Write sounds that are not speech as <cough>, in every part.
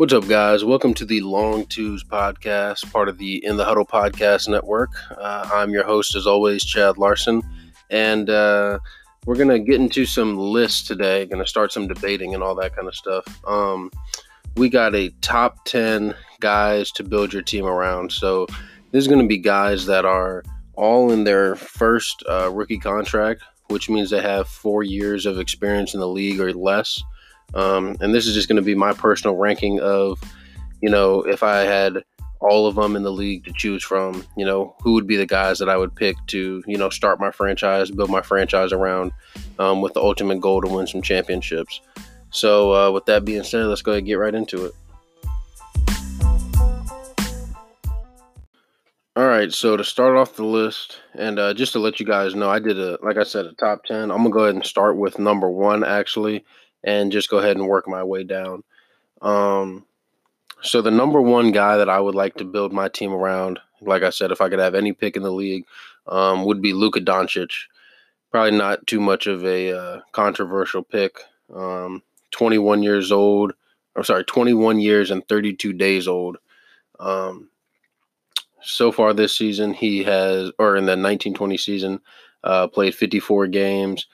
What's up, guys? Welcome to the Long Twos podcast, part of the In the Huddle podcast network. Uh, I'm your host, as always, Chad Larson, and uh, we're gonna get into some lists today. Gonna start some debating and all that kind of stuff. Um, we got a top ten guys to build your team around. So this is gonna be guys that are all in their first uh, rookie contract, which means they have four years of experience in the league or less. Um, and this is just going to be my personal ranking of, you know, if I had all of them in the league to choose from, you know, who would be the guys that I would pick to, you know, start my franchise, build my franchise around um, with the ultimate goal to win some championships. So, uh, with that being said, let's go ahead and get right into it. All right, so to start off the list, and uh, just to let you guys know, I did a, like I said, a top 10. I'm going to go ahead and start with number one, actually and just go ahead and work my way down. Um, so the number one guy that I would like to build my team around, like I said, if I could have any pick in the league, um, would be Luka Doncic. Probably not too much of a uh, controversial pick. Um, 21 years old. I'm sorry, 21 years and 32 days old. Um, so far this season, he has, or in the 1920 season, uh, played 54 games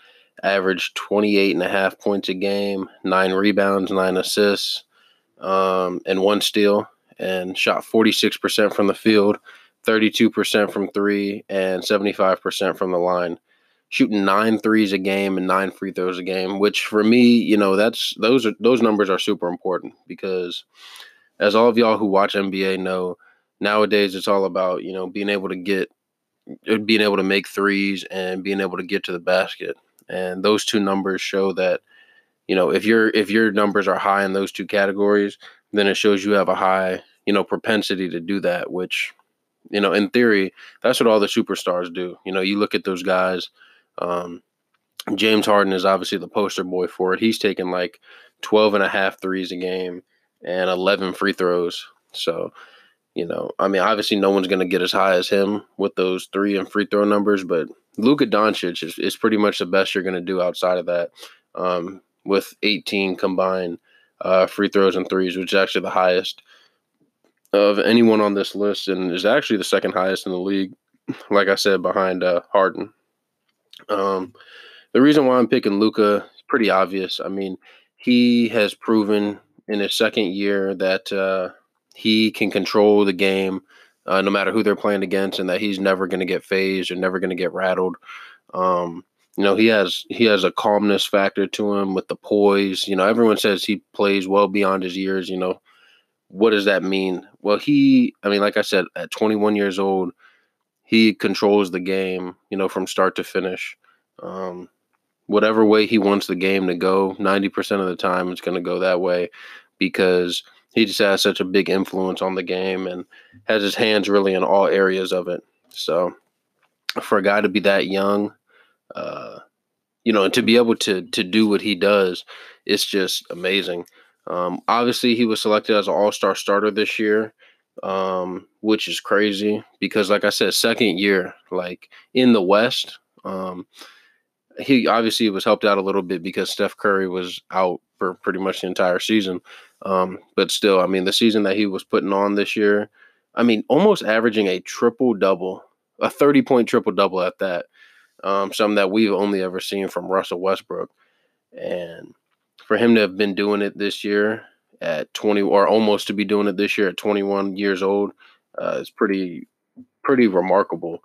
averaged 28 and a half points a game, nine rebounds, nine assists, um, and one steal, and shot 46% from the field, 32% from three, and 75% from the line. Shooting nine threes a game and nine free throws a game, which for me, you know, that's those are those numbers are super important because as all of y'all who watch NBA know, nowadays it's all about, you know, being able to get being able to make threes and being able to get to the basket and those two numbers show that you know if your if your numbers are high in those two categories then it shows you have a high you know propensity to do that which you know in theory that's what all the superstars do. You know you look at those guys um, james harden is obviously the poster boy for it. He's taking like 12 and a half threes a game and 11 free throws. So you know i mean obviously no one's going to get as high as him with those three and free throw numbers but Luka Doncic is, is pretty much the best you're going to do outside of that, um, with 18 combined uh, free throws and threes, which is actually the highest of anyone on this list, and is actually the second highest in the league. Like I said, behind uh, Harden. Um, the reason why I'm picking Luka is pretty obvious. I mean, he has proven in his second year that uh, he can control the game uh, no matter who they're playing against, and that he's never going to get fazed or never going to get rattled. Um, you know, he has he has a calmness factor to him with the poise. You know, everyone says he plays well beyond his years. You know, what does that mean? Well, he, I mean, like I said, at 21 years old, he controls the game. You know, from start to finish. Um, whatever way he wants the game to go, 90% of the time it's going to go that way because he just has such a big influence on the game and has his hands really in all areas of it. So for a guy to be that young, uh, you know, and to be able to to do what he does, it's just amazing. Um, obviously, he was selected as an All Star starter this year, um, which is crazy because, like I said, second year, like in the West, um, he obviously was helped out a little bit because Steph Curry was out for pretty much the entire season. Um, but still, I mean, the season that he was putting on this year, I mean, almost averaging a triple double, a 30 point triple double at that. Um, something that we've only ever seen from Russell Westbrook. And for him to have been doing it this year at 20 or almost to be doing it this year at 21 years old uh, is pretty, pretty remarkable.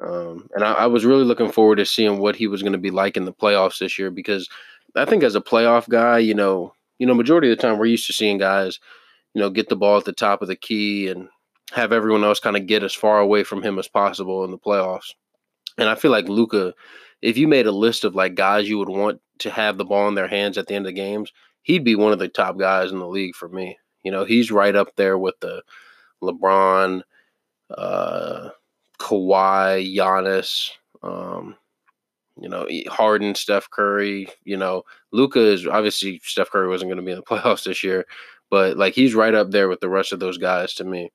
Um, and I, I, was really looking forward to seeing what he was going to be like in the playoffs this year because I think as a playoff guy, you know, you know, majority of the time we're used to seeing guys, you know, get the ball at the top of the key and have everyone else kind of get as far away from him as possible in the playoffs. And I feel like Luka, if you made a list of like guys you would want to have the ball in their hands at the end of the games, he'd be one of the top guys in the league for me. You know, he's right up there with the LeBron, uh, Kawhi, Giannis, um, you know, Harden, Steph Curry, you know, Luka is obviously Steph Curry wasn't going to be in the <laughs> playoffs this year, but like he's right up there with the rest of those guys to me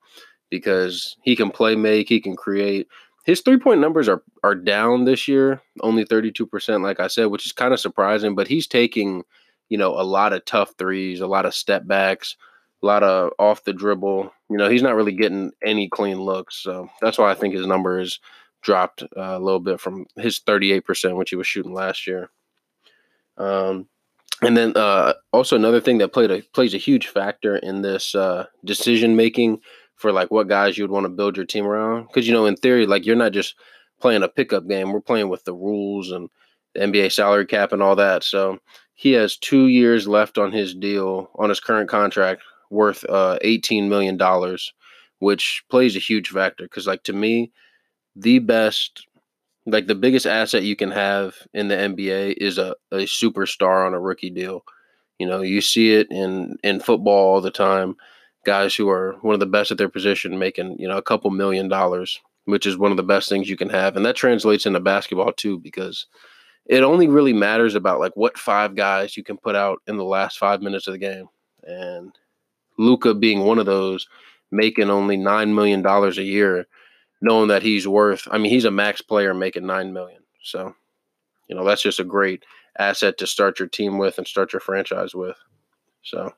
because he can play make, he can create. His three point numbers are are down this year, only 32%, like I said, which is kind of surprising, but he's taking, you know, a lot of tough threes, a lot of step backs, a lot of off the dribble. You know, he's not really getting any clean looks. So that's why I think his number is dropped uh, a little bit from his 38%, which he was shooting last year. Um, and then uh, also another thing that played a plays a huge factor in this uh, decision making for like what guys you would want to build your team around. Because you know, in theory, like you're not just playing a pickup game; we're playing with the rules and the NBA salary cap and all that. So he has two years left on his deal on his current contract, worth uh, eighteen million dollars, which plays a huge factor. Because like to me, the best like the biggest asset you can have in the NBA is a, a superstar on a rookie deal. You know, you see it in in football all the time. Guys who are one of the best at their position making, you know, a couple million dollars, which is one of the best things you can have. And that translates into basketball too, because it only really matters about like what five guys you can put out in the last five minutes of the game. And Luka being one of those, making only nine million dollars a year knowing that he's worth. I mean, he's a max player making nine million. So, you know, that's just a great asset to start your team with and start your franchise with. So,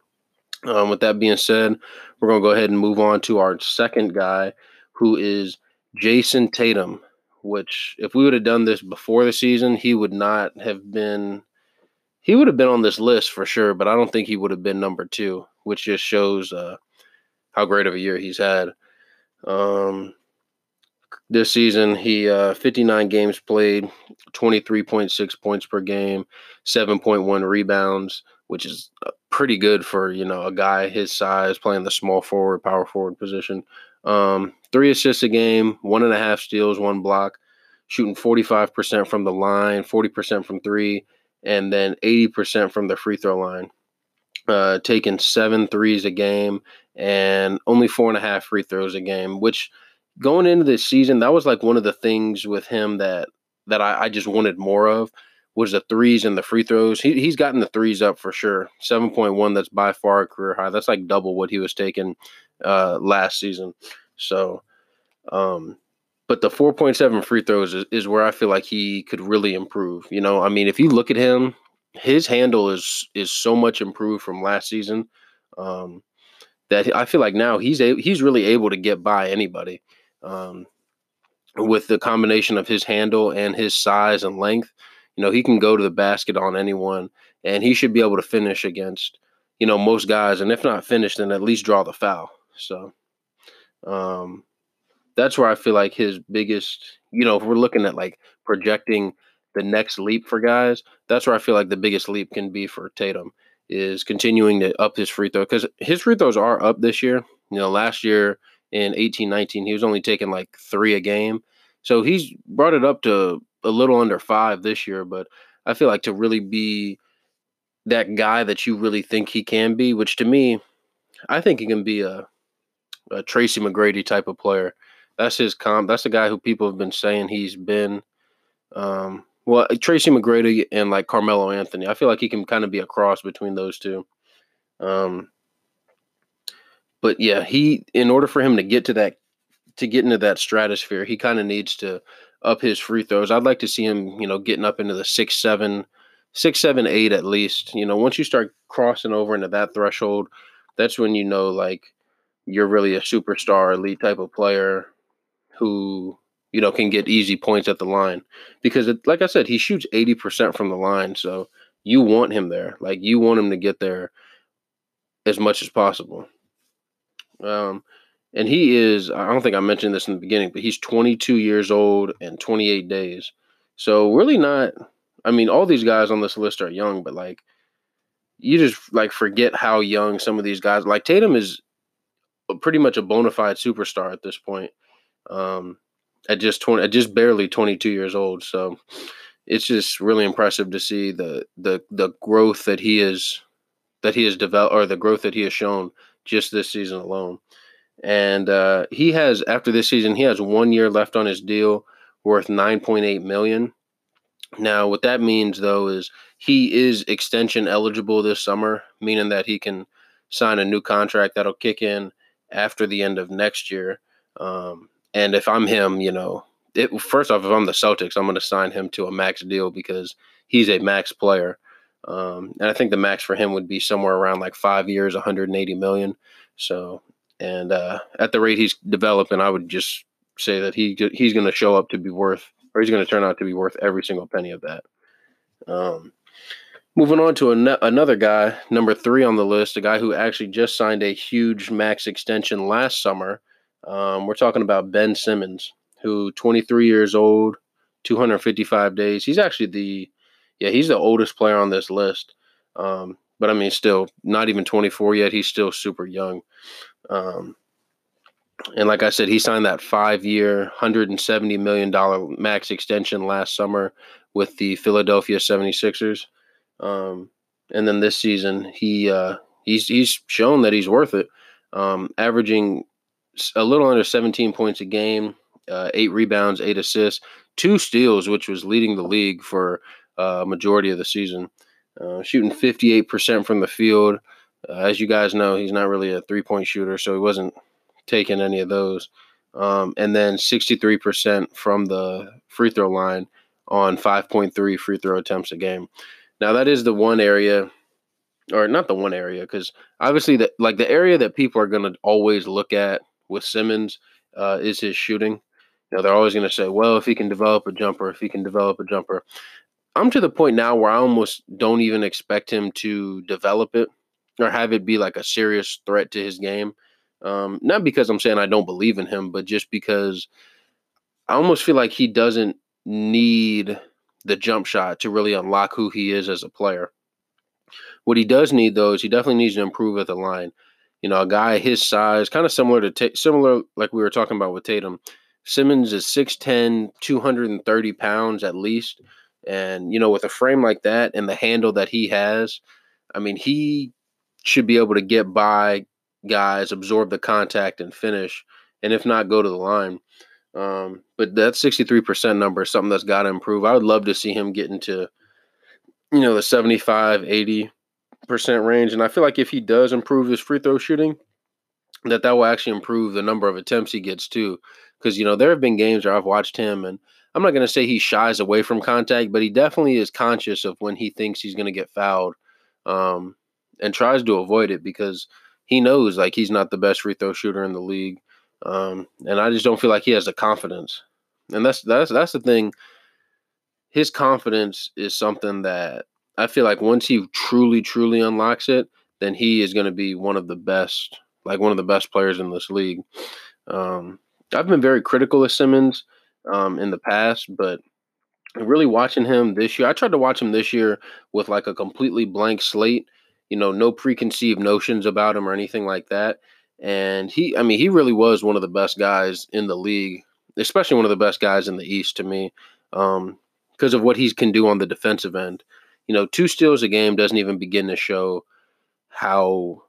um, with that being said, we're gonna go ahead and move on to our second guy, who is Jayson Tatum. Which, if we would have done this before the season, he would not have been. He would have been on this list for sure, but I don't think he would have been number two, which just shows uh, how great of a year he's had. Um, this season. He uh, 59 games played, 23.6 points per game, 7.1 rebounds, which is uh, pretty good for you know a guy his size playing the small forward, power forward position. Um, three assists a game, one and a half steals, one block, shooting 45% from the line, 40% from three, and then 80% from the free throw line. Uh, taking seven threes a game and only four and a half free throws a game, which – going into this season, that was like one of the things with him that that I, I just wanted more of was the threes and the free throws. He, he's gotten the threes up for sure. 7.1, that's by far a career high. That's like double what he was taking uh, last season. So, um, but the 4.7 free throws is, is where I feel like he could really improve. You know, I mean, if you look at him, his handle is is so much improved from last season um, that I feel like now he's a, he's really able to get by anybody. Um, with the combination of his handle and his size and length, you know, he can go to the basket on anyone and he should be able to finish against, you know, most guys. And if not finish, then at least draw the foul. So um, that's where I feel like his biggest, you know, if we're looking at like projecting the next leap for guys, that's where I feel like the biggest leap can be for Tatum is continuing to up his free throw because his free throws are up this year. You know, last year in 18 19 he was only taking like three a game. So he's brought it up to a little under five this year but i feel like to really be that guy that you really think he can be which to me i think he can be a, a tracy mcgrady type of player. That's his comp that's the guy who people have been saying he's been um, well tracy mcgrady and like carmelo anthony. I feel like he can kind of be a cross between those two. Um, but yeah, he in order for him to get to that to get into that stratosphere, he kind of needs to up his free throws. I'd like to see him, you know, getting up into the six, seven, six, seven, eight at least. You know, once you start crossing over into that threshold, that's when you know like you're really a superstar, elite type of player who you know can get easy points at the line because it, like I said, he shoots eighty percent from the line, so you want him there. Like you want him to get there as much as possible. Um, and he is, I don't think I mentioned this in the beginning, but he's 22 years old and 28 days. So really not, I mean, all these guys on this list are young, but like, you just like forget how young some of these guys, like Tatum is pretty much a bona fide superstar at this point. Um, at just 20, at just barely 22 years old. So it's just really impressive to see the, the, the growth that he is, that he has developed or the growth that he has shown just this season alone. And uh, he has after this season, he has one year left on his deal worth 9.8 million. Now, what that means though is he is extension eligible this summer, meaning that he can sign a new contract that'll kick in after the end of next year. Um, and if I'm him, you know, it, first off, if I'm the Celtics, I'm going to sign him to a max deal because he's a max player. Um, and I think the max for him would be somewhere around like five years, 180 million. So, and uh, at the rate he's developing, I would just say that he he's going to show up to be worth, or he's going to turn out to be worth every single penny of that. Um, moving on to an- another guy, number three on the list, a guy who actually just signed a huge max extension last summer. Um, we're talking about Ben Simmons, who 23 years old, 255 days. He's actually the, yeah, he's the oldest player on this list. Um, but I mean, still not even 24 yet. He's still super young. Um, and like I said, he signed that five year, $170 million max extension last summer with the Philadelphia 76ers. Um, and then this season, he uh, he's he's shown that he's worth it, um, averaging a little under 17 points a game, uh, eight rebounds, eight assists, two steals, which was leading the league for uh, majority of the season. Uh, shooting 58% from the field. Uh, as you guys know, he's not really a three point shooter, so he wasn't taking any of those. Um, and then 63% from the free throw line on 5.3 free throw attempts a game. Now, that is the one area, or not the one area, because obviously, the, like the area that people are going to always look at with Simmons uh, is his shooting. You know, they're always going to say, well, if he can develop a jumper, if he can develop a jumper. I'm to the point now where I almost don't even expect him to develop it or have it be like a serious threat to his game. Um, not because I'm saying I don't believe in him, but just because I almost feel like he doesn't need the jump shot to really unlock who he is as a player. What he does need though is he definitely needs to improve at the line. You know, a guy his size, kind of similar to T- similar like we were talking about with Tatum. Simmons is 6'10, 230 pounds at least. And, you know, with a frame like that and the handle that he has, I mean, he should be able to get by guys, absorb the contact, and finish. And if not, go to the line. Um, but that 63% number is something that's got to improve. I would love to see him get into, you know, the 75, 80% range. And I feel like if he does improve his free throw shooting, that that will actually improve the number of attempts he gets too. Because, you know, there have been games where I've watched him and I'm not going to say he shies away from contact, but he definitely is conscious of when he thinks he's going to get fouled um, and tries to avoid it because he knows like he's not the best free throw shooter in the league. Um, and I just don't feel like he has the confidence. And that's that's that's the thing. His confidence is something that I feel like once he truly, truly unlocks it, then he is going to be one of the best, like one of the best players in this league. Um, I've been very critical of Simmons um, in the past, but really watching him this year, I tried to watch him this year with like a completely blank slate, you know, no preconceived notions about him or anything like that. And he, I mean, he really was one of the best guys in the league, especially one of the best guys in the East to me, um, because of what he can do on the defensive end. You know, two steals a game doesn't even begin to show how,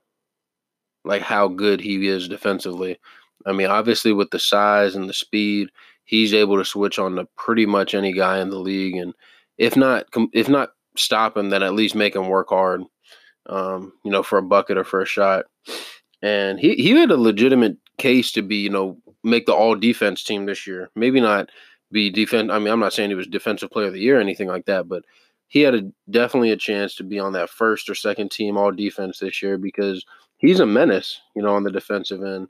like, how good he is defensively. I mean, obviously with the size and the speed, he's able to switch on to pretty much any guy in the league, and if not, if not stop him, then at least make him work hard. Um, you know, for a bucket or for a shot and he he had a legitimate case to be you know make the all defense team this year. Maybe not be defense. I mean, I'm not saying he was defensive player of the year or anything like that, but he had a definitely a chance to be on that first or second team all defense this year because he's a menace, you know, on the defensive end.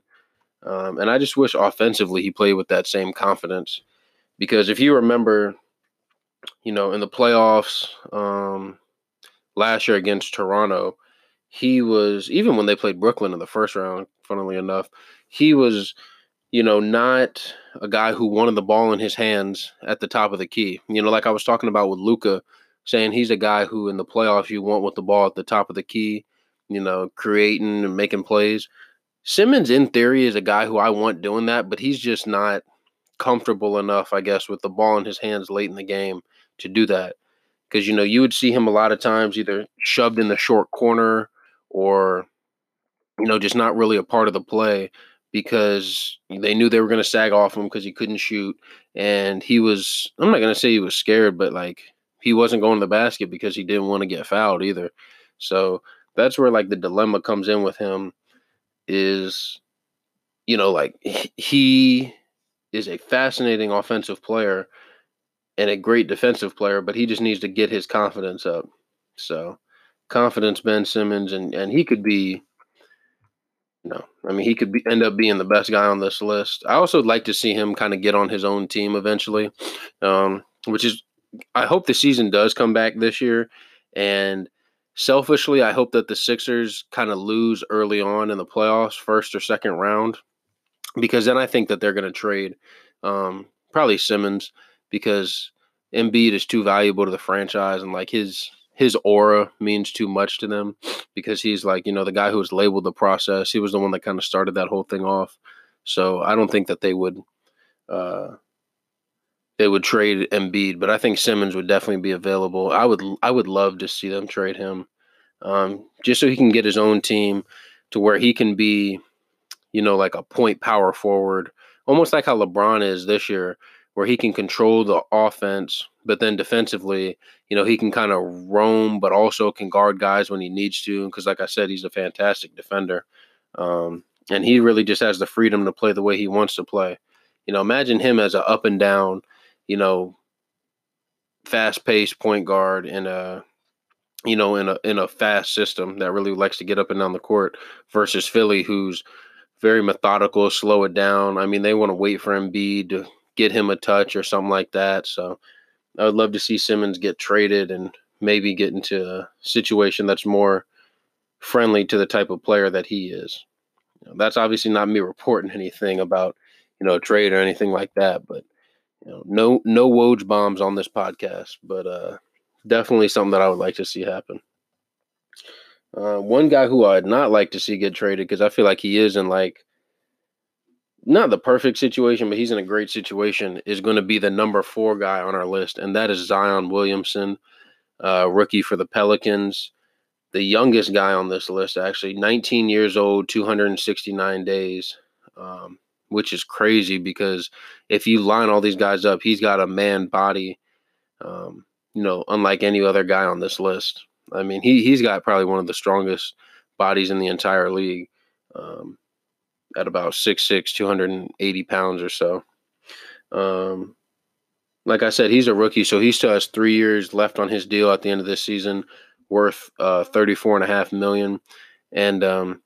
Um, and I just wish offensively he played with that same confidence because if you remember, you know, in the playoffs um, last year against Toronto, he was even when they played Brooklyn in the first round, funnily enough, he was, you know, not a guy who wanted the ball in his hands at the top of the key. You know, like I was talking about with Luka, saying he's a guy who in the playoffs you want with the ball at the top of the key, you know, creating and making plays. Simmons, in theory, is a guy who I want doing that, but he's just not comfortable enough, I guess, with the ball in his hands late in the game to do that. Because, you know, you would see him a lot of times either shoved in the short corner or you know just not really a part of the play because they knew they were going to sag off him because he couldn't shoot. And he was i'm not going to say he was scared but like he wasn't going to the basket because he didn't want to get fouled either. So that's where like the dilemma comes in with him is you know like he is a fascinating offensive player and a great defensive player but he just needs to get his confidence up So confidence Ben Simmons and and he could be no, I mean he could be, end up being the best guy on this list. I also would like to see him kind of get on his own team eventually, um, which is I hope the season does come back this year. And selfishly, I hope that the Sixers kind of lose early on in the playoffs, first or second round, because then I think that they're going to trade um, probably Simmons because Embiid is too valuable to the franchise and like his his aura means too much to them because he's like, you know, the guy who was labeled the process. He was the one that kind of started that whole thing off. So I don't think that they would uh they would trade Embiid, but I think Simmons would definitely be available. I would I would love to see them trade him. Um, just so he can get his own team to where he can be, you know, like a point power forward, almost like how LeBron is this year, where he can control the offense, but then defensively, you know, he can kind of roam, but also can guard guys when he needs to. Because, like I said, he's a fantastic defender, um, and he really just has the freedom to play the way he wants to play. You know, imagine him as a up and down, you know, fast paced point guard in a you know, in a in a fast system that really likes to get up and down the court versus Philly, who's very methodical, slow it down. I mean, they want to wait for Embiid to get him a touch or something like that. So I would love to see Simmons get traded and maybe get into a situation that's more friendly to the type of player that he is. You know, that's obviously not me reporting <laughs> anything about, you know, a trade or anything like that, but know, no no Woj bombs on this podcast, but uh definitely something that I would like to see happen. Uh, one guy who I'd not like to see get traded because I feel like he is in like not the perfect situation, but he's in a great situation, is going to be the number four guy on our list, and that is Zion Williamson, uh, rookie for the Pelicans. The youngest guy on this list, actually, 19 years old, 269 days, um, which is crazy because if you line all these guys up, he's got a man body, um, you know, unlike any other guy on this list. I mean, he, he's got probably one of the strongest bodies in the entire league. Um, at about 6'6, 280 pounds or so. Um, like I said, he's a rookie, so he still has three years left on his deal at the end of this season, worth uh, 34 and a half million. And um,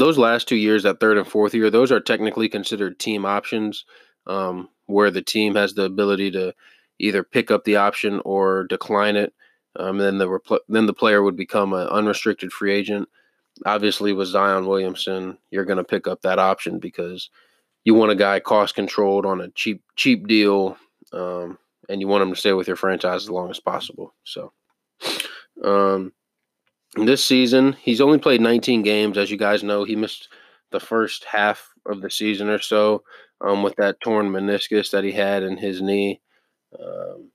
those last two years, that third and fourth year, those are technically considered team options, um, where the team has the ability to either pick up the option or decline it. Um, then the repl- then the player would become an unrestricted free agent obviously with Zion Williamson, you're going to pick up that option because you want a guy cost controlled on a cheap cheap deal, um, and you want him to stay with your franchise as long as possible. So, um, this season he's only played 19 games, as you guys know. He missed the first half of the season or so um, with that torn meniscus that he had in his knee, um,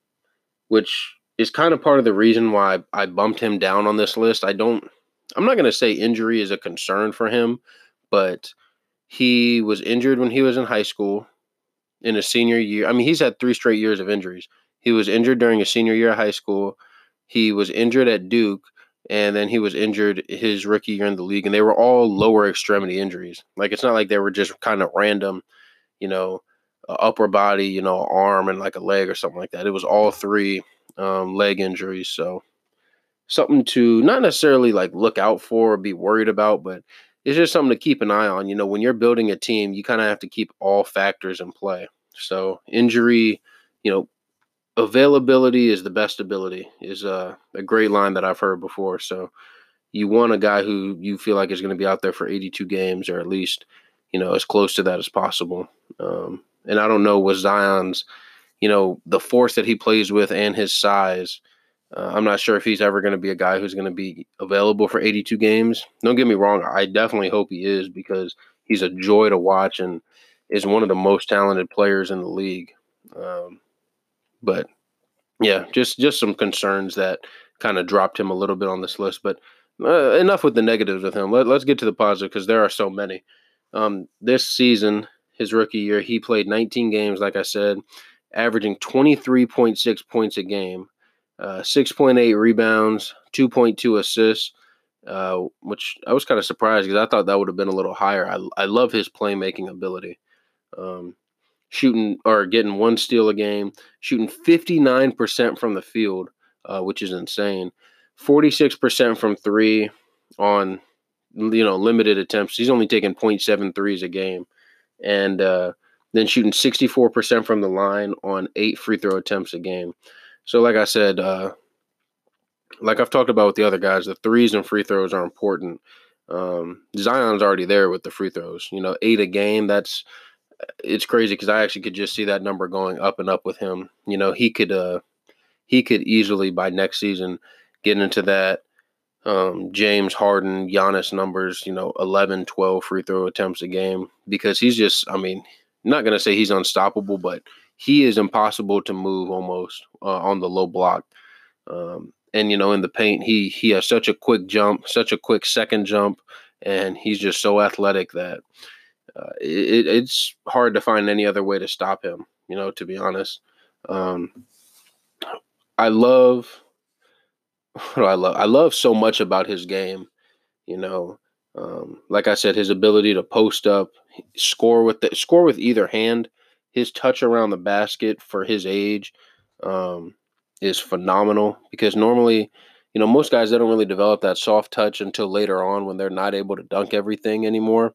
which is kind of part of the reason why I bumped him down on this list. I don't I'm not going to say injury is a concern for him, but he was injured when he was in high school in a senior year. I mean, he's had three straight years of injuries. He was injured during his senior year of high school. He was injured at Duke, and then he was injured his rookie year in the league. And they were all lower extremity injuries. Like it's not like they were just kind of random, you know, upper body, you know, arm and like a leg or something like that. It was all three um, leg injuries. So something to not necessarily like look out for or be worried about, but it's just something to keep an eye on. You know, when you're building a team, you kind of have to keep all factors in play. So injury, you know, availability is the best ability is a, a great line that I've heard before. So you want a guy who you feel like is going to be out there for 82 games or at least, you know, as close to that as possible. Um, and I don't know with Zion's, you know, the force that he plays with and his size – uh, I'm not sure if he's ever going to be a guy who's going to be available for 82 games. Don't get me wrong, I definitely hope he is because he's a joy to watch and is one of the most talented players in the league. Um, but yeah, just just some concerns that kind of dropped him a little bit on this list. But uh, enough with the negatives with him. Let, us get to the positive because there are so many. Um, this season, his rookie year, he played 19 games, like I said, averaging 23.6 points a game uh, 6.8 rebounds, 2.2 assists, uh, which I was kind of surprised because I thought that would have been a little higher. I, I love his playmaking ability. Um, shooting or getting one steal a game, shooting 59% from the field, uh, which is insane. 46% from three on you know limited attempts. He's only taking 0.7 threes a game, and uh, then shooting 64% from the line on eight free throw attempts a game. So, like I said, uh, like I've talked about with the other guys, the threes and free throws are important. Um, Zion's already there with the free throws. You know, eight a game. That's it's crazy because I actually could just see that number going up and up with him. You know, he could uh, he could easily by next season get into that um, James Harden, Giannis numbers, you know, 11, 12 free throw attempts a game because he's just, I mean, not going to say he's unstoppable, but he is impossible to move almost uh, on the low block. Um, and you know, in the paint, he he has such a quick jump, such a quick second jump, and he's just so athletic that uh, it, it's hard to find any other way to stop him. You know, to be honest, um, I love <laughs> what do I love? I love so much about his game. You know, um, like I said, his ability to post up, score with the, score with either hand, his touch around the basket for his age um, is phenomenal. Because normally, you know, most guys they don't really develop that soft touch until later on when they're not able to dunk everything anymore.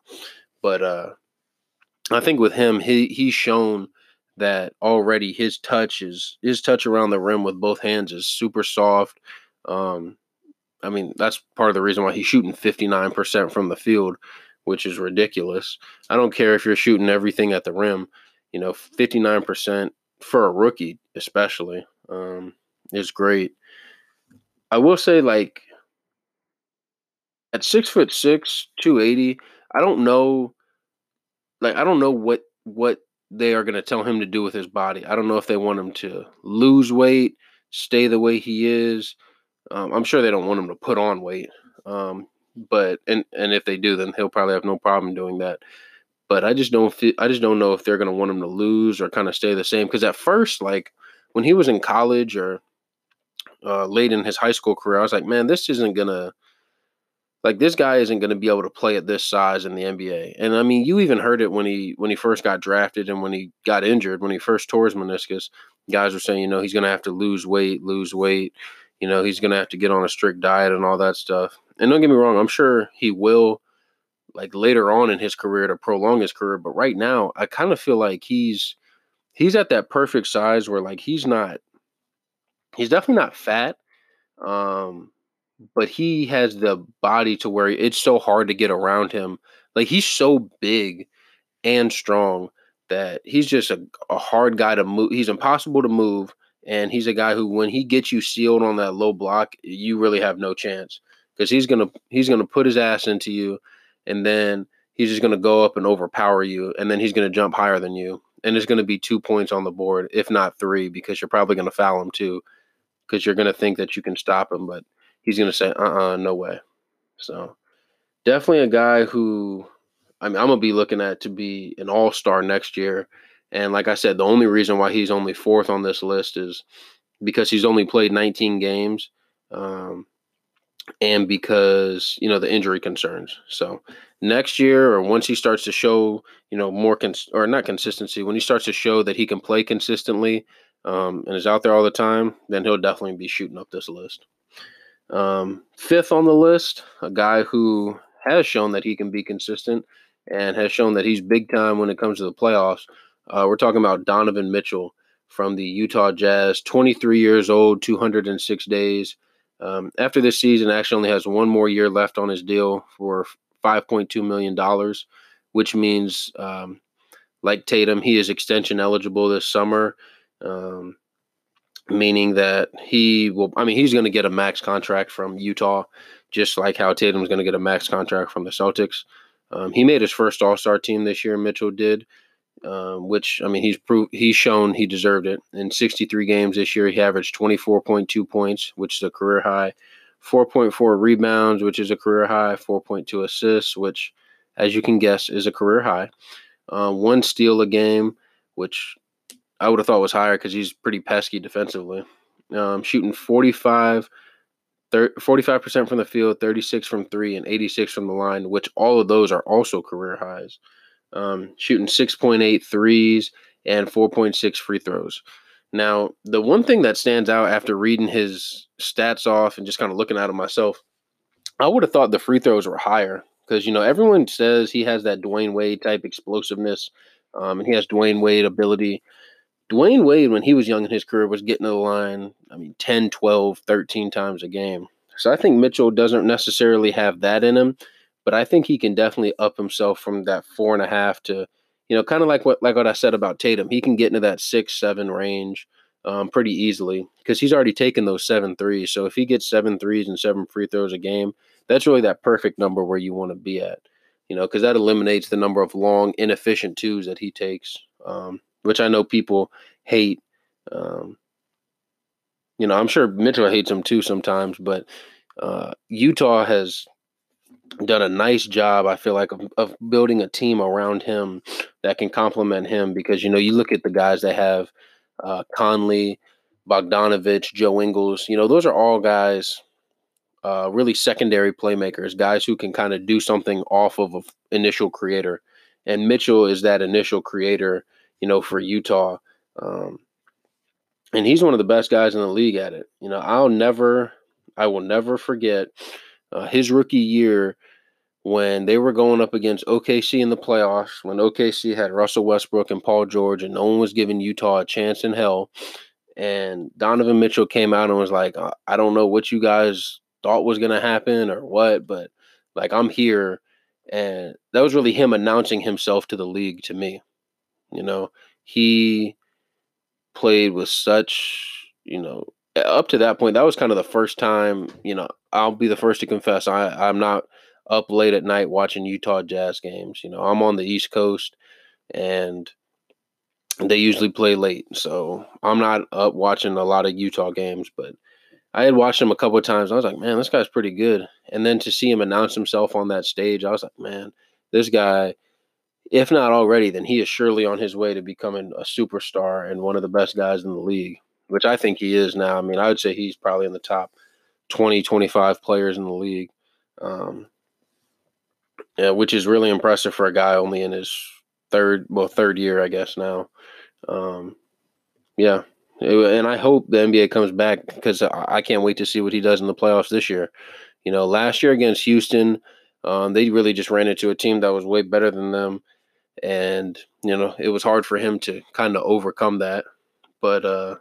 But uh, I think with him, he he's shown that already his touch is his touch around the rim with both hands is super soft um, I mean, that's part of the reason why he's shooting 59% from the field, which is ridiculous. I don't care if you're shooting everything at the rim, you know, 59% for a rookie, especially, um, is great. I will say, like, at six foot six, 280, I don't know, like, I don't know what, what they are going to tell him to do with his body. I don't know if they want him to lose weight, stay the way he is um, I'm sure they don't want him to put on weight, um, but and and if they do, then he'll probably have no problem doing that. But I just don't feel, I just don't know if they're going to want him to lose or kind of stay the same. Because at first, like when he was in college or uh, late in his high school career, I was like, man, this isn't gonna like this guy isn't going to be able to play at this size in the NBA. And I mean, you even heard it when he when he first got drafted and when he got injured, when he first tore his meniscus. Guys were saying, you know, he's going to have to lose weight, lose weight. You know, he's going to have to get on a strict diet and all that stuff. And don't get me wrong, I'm sure he will like later on in his career to prolong his career, but right now I kind of feel like he's he's at that perfect size where like he's not he's definitely not fat. Um but he has the body to where it's so hard to get around him. Like he's so big and strong that he's just a, a hard guy to move. He's impossible to move. And he's a guy who, when he gets you sealed on that low block, you really have no chance because he's gonna he's gonna put his ass into you, and then he's just gonna go up and overpower you, and then he's gonna jump higher than you, and there's gonna be two points on the board, if not three, because you're probably gonna foul him too, because you're gonna think that you can stop him, but he's gonna say, "Uh, uh no way." So definitely a guy who I mean, I'm gonna be looking at to be an all star next year. And like I said, the only reason why he's only fourth on this list is because he's only played 19 games, um, and because you know the injury concerns. So next year, or once he starts to show, you know, more cons- or not consistency, when he starts to show that he can play consistently um, and is out there all the time, then he'll definitely be shooting up this list. Um, fifth on the list, a guy who has shown that he can be consistent and has shown that he's big time when it comes to the playoffs. Uh, we're talking about Donovan Mitchell from the Utah Jazz, 23 years old, 206 days. Um, after this season, actually only has one more year left on his deal for 5.2 million dollars, which means, um, like Tatum, he is extension eligible this summer, um, meaning that he will. I mean, he's going to get a max contract from Utah, just like how Tatum's going to get a max contract from the Celtics. Um, he made his first All Star team this year. Mitchell did um, which I mean he's proved he's shown he deserved it. In 63 games this year, he averaged 24.2 points, which is a career high, 4.4 rebounds, which is a career high, 4.2 assists, which, as you can guess, is a career high. Uh, one steal a game, which I would have thought was higher because he's pretty pesky defensively. Um, shooting 45. 45% from the field, 36 from three, and 86 from the line, which all of those are also career highs um, shooting 6.8 threes and 4.6 free throws. Now, the one thing that stands out after reading his stats off and just kind of looking at him myself, I would have thought the free throws were higher because you know everyone says he has that Dwyane Wade type explosiveness, um, and he has Dwyane Wade ability. Dwyane Wade, when he was young in his career, was getting to the line, I mean, 10, 12, 13 times a game. So I think Mitchell doesn't necessarily have that in him, but I think he can definitely up himself from that four and a half to, you know, kind of like what like what I said about Tatum. He can get into that six, seven range um, pretty easily because he's already taken those seven threes. So if he gets seven threes and seven free throws a game, that's really that perfect number where you want to be at, you know, because that eliminates the number of long, inefficient twos that he takes, um, which I know people hate. Um, you know, I'm sure Mitchell hates him too sometimes, but uh, Utah has done a nice job, I feel like, of, of building a team around him that can complement him because, you know, you look at the guys they have uh, Conley, Bogdanovich, Joe Ingles, you know, those are all guys, uh, really secondary playmakers, guys who can kind of do something off of an initial creator. And Mitchell is that initial creator, you know, for Utah. Um, and he's one of the best guys in the league at it. You know, I'll never, I will never forget uh, his rookie year when they were going up against OKC in the playoffs, when OKC had Russell Westbrook and Paul George, and no one was giving Utah a chance in hell. And Donovan Mitchell came out and was like, uh, I don't know what you guys thought was going to happen or what, but like, I'm here. And that was really him announcing himself to the league to me. You know, he played with such, you know, up to that point, that was kind of the first time, you know, I'll be the first to confess I, I'm not up late at night watching Utah Jazz games. You know, I'm on the East Coast and they usually play late. So I'm not up watching a lot of Utah games, but I had watched him a couple of times. I was like, man, this guy's pretty good. And then to see him announce himself on that stage, I was like, man, this guy, if not already, then he is surely on his way to becoming a superstar and one of the best guys in the league, which I think he is now. I mean, I would say he's probably in the top 20, 25 players in the league. Um, yeah, which is really impressive for a guy only in his third, well, third year, I guess now. Um, yeah, and I hope the NBA comes back because I can't wait to see what he does in the playoffs this year. You know, last year against Houston, um, they really just ran into a team that was way better than them, and you know it was hard for him to kind of overcome that. But uh,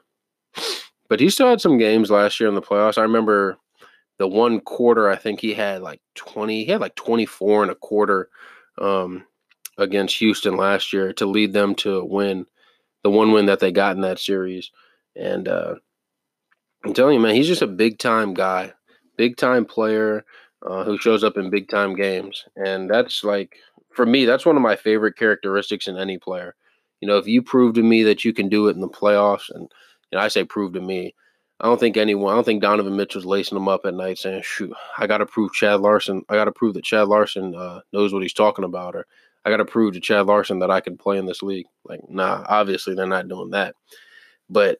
<sniffs> but he still had some games last year in the playoffs. I remember the one quarter, I think he had like 20, he had like 24 and a quarter um, against Houston last year to lead them to a win, the one win that they got in that series. And uh, I'm telling you, man, he's just a big time guy, big time player uh, who shows up in big time games. And that's like, for me, that's one of my favorite characteristics in any player. You know, if you prove to me that you can do it in the playoffs, and know, I say prove to me, I don't think anyone, I don't think Donovan Mitchell's lacing them up at night saying, shoot, I got to prove Chad Larson, I got to prove that Chad Larson uh, knows what he's talking about, or I got to prove to Chad Larson that I can play in this league. Like, nah, obviously they're not doing that. But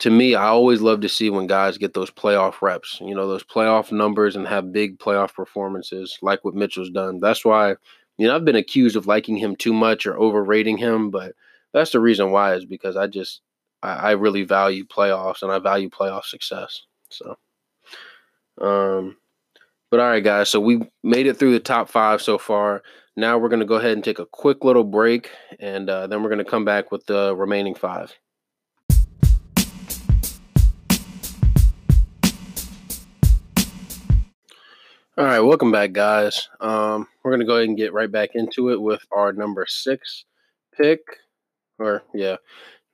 to me, I always love to see when guys get those playoff reps, you know, those playoff numbers and have big playoff performances like what Mitchell's done. That's why, you know, I've been accused of liking him too much or overrating him, but that's the reason why is because I just I, I really value playoffs and I value playoff success. So, um, but all right, guys. So we made it through the top five so far. Now we're to go ahead and take a quick little break, and uh, then we're to come back with the remaining five. All right, welcome back, guys. Um, we're to go ahead and get right back into it with our number six pick, or yeah,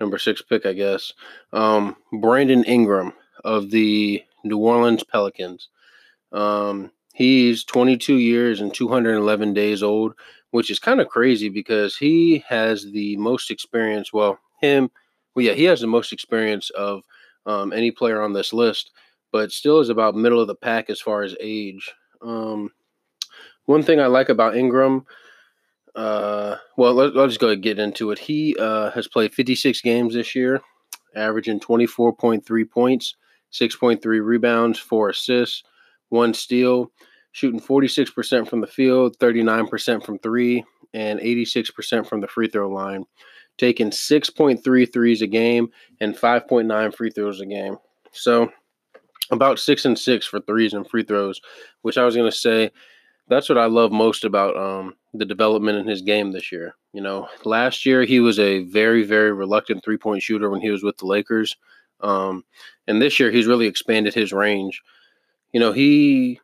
number six pick, I guess. Um, Brandon Ingram of the New Orleans Pelicans. Um, he's 22 years and 211 days old, which is kind of crazy because he has the most experience. Well, him, well, yeah, he has the most experience of um, any player on this list, but still is about middle of the pack as far as age. Um, one thing I like about Ingram uh, well, let, us just go and get into it. He uh, has played 56 games this year, averaging 24.3 points, 6.3 rebounds, four assists, one steal, shooting 46% from the field, 39% from three, and 86% from the free throw line. taking 6.3 threes a game and 5.9 free throws a game. So about six and six for threes and free throws, which I was going to say that's what I love most about um, the development in his game this year. You know, last year he was a very, very reluctant three point shooter when he was with the Lakers. Um, and this year he's really expanded his range. You know, he,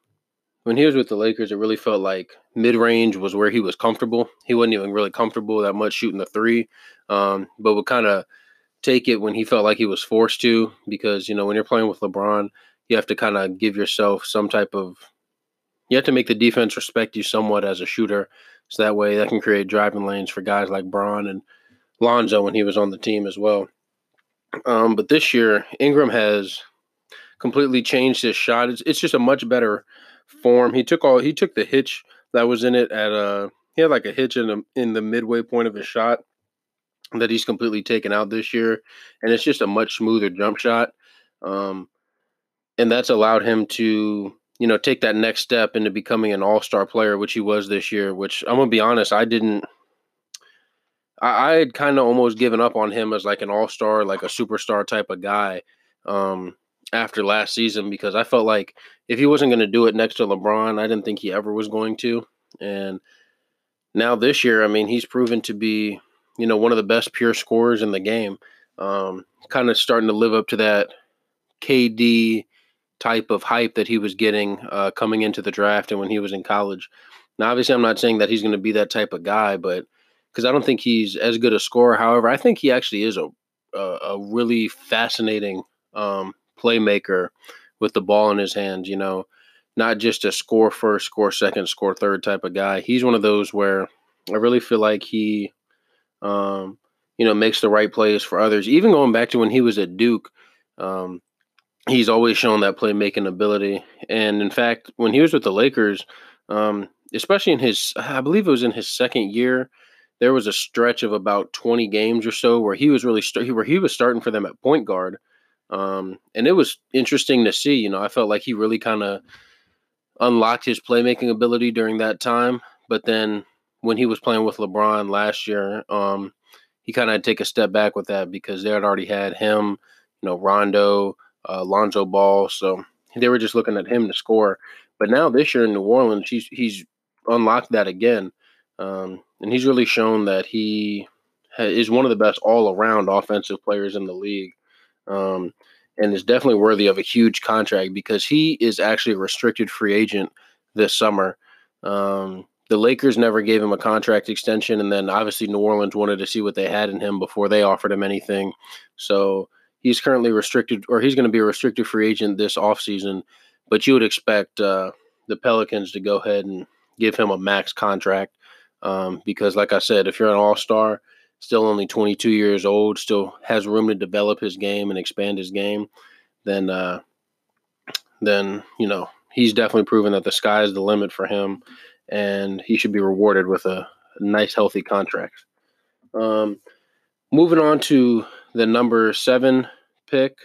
when he was with the Lakers, it really felt like mid range was where he was comfortable. He wasn't even really comfortable that much shooting the three, um, but would kind of take it when he felt like he was forced to because, you know, when you're playing with LeBron, you have to kind of give yourself some type of you have to make the defense respect you somewhat as a shooter. So that way that can create driving lanes for guys like Bron and Lonzo when he was on the team as well. Um, but this year, Ingram has completely changed his shot. It's, it's just a much better form. He took all he took the hitch that was in it at uh he had like a hitch in the in the midway point of his shot that he's completely taken out this year, and it's just a much smoother jump shot. Um, and that's allowed him to you know, take that next step into becoming an all star player, which he was this year, which I'm gonna be honest, I didn't I, I had kind of almost given up on him as like an all star, like a superstar type of guy, um, after last season because I felt like if he wasn't gonna do it next to LeBron, I didn't think he ever was going to. And now this year, I mean, he's proven to be, you know, one of the best pure scorers in the game. Um, kind of starting to live up to that KD type of hype that he was getting uh, coming into the draft and when he was in college. Now, obviously, I'm not saying that he's going to be that type of guy, but because I don't think he's as good a scorer. However, I think he actually is a a, a really fascinating um, playmaker with the ball in his hands. You know, not just a score first, score second, score third type of guy. He's one of those where I really feel like he, um, you know, makes the right plays for others. Even going back to when he was at Duke, um, he's always shown that playmaking ability. And in fact, when he was with the Lakers, um, especially in his, I believe it was in his second year, there was a stretch of about 20 games or so where he was really st- where he was starting for them at point guard. Um, and it was interesting to see. You know, I felt like he really kind of unlocked his playmaking ability during that time. But then when he was playing with LeBron last year, um, he kind of had to take a step back with that because they had already had him, you know, Rondo, uh, Lonzo Ball. So they were just looking at him to score. But now this year in New Orleans, he's he's unlocked that again, um, and he's really shown that he ha- is one of the best all around offensive players in the league. Um, and is definitely worthy of a huge contract because he is actually a restricted free agent this summer. Um, the Lakers never gave him a contract extension, and then obviously New Orleans wanted to see what they had in him before they offered him anything. So he's currently restricted, or he's going to be a restricted free agent this offseason. But you would expect uh, the Pelicans to go ahead and give him a max contract um, because, like I said, if you're an all star, still only 22 years old, still has room to develop his game and expand his game, then uh, then you know he's definitely proven that the sky is the limit for him, and he should be rewarded with a nice, healthy contract. Um, moving on to the number seven pick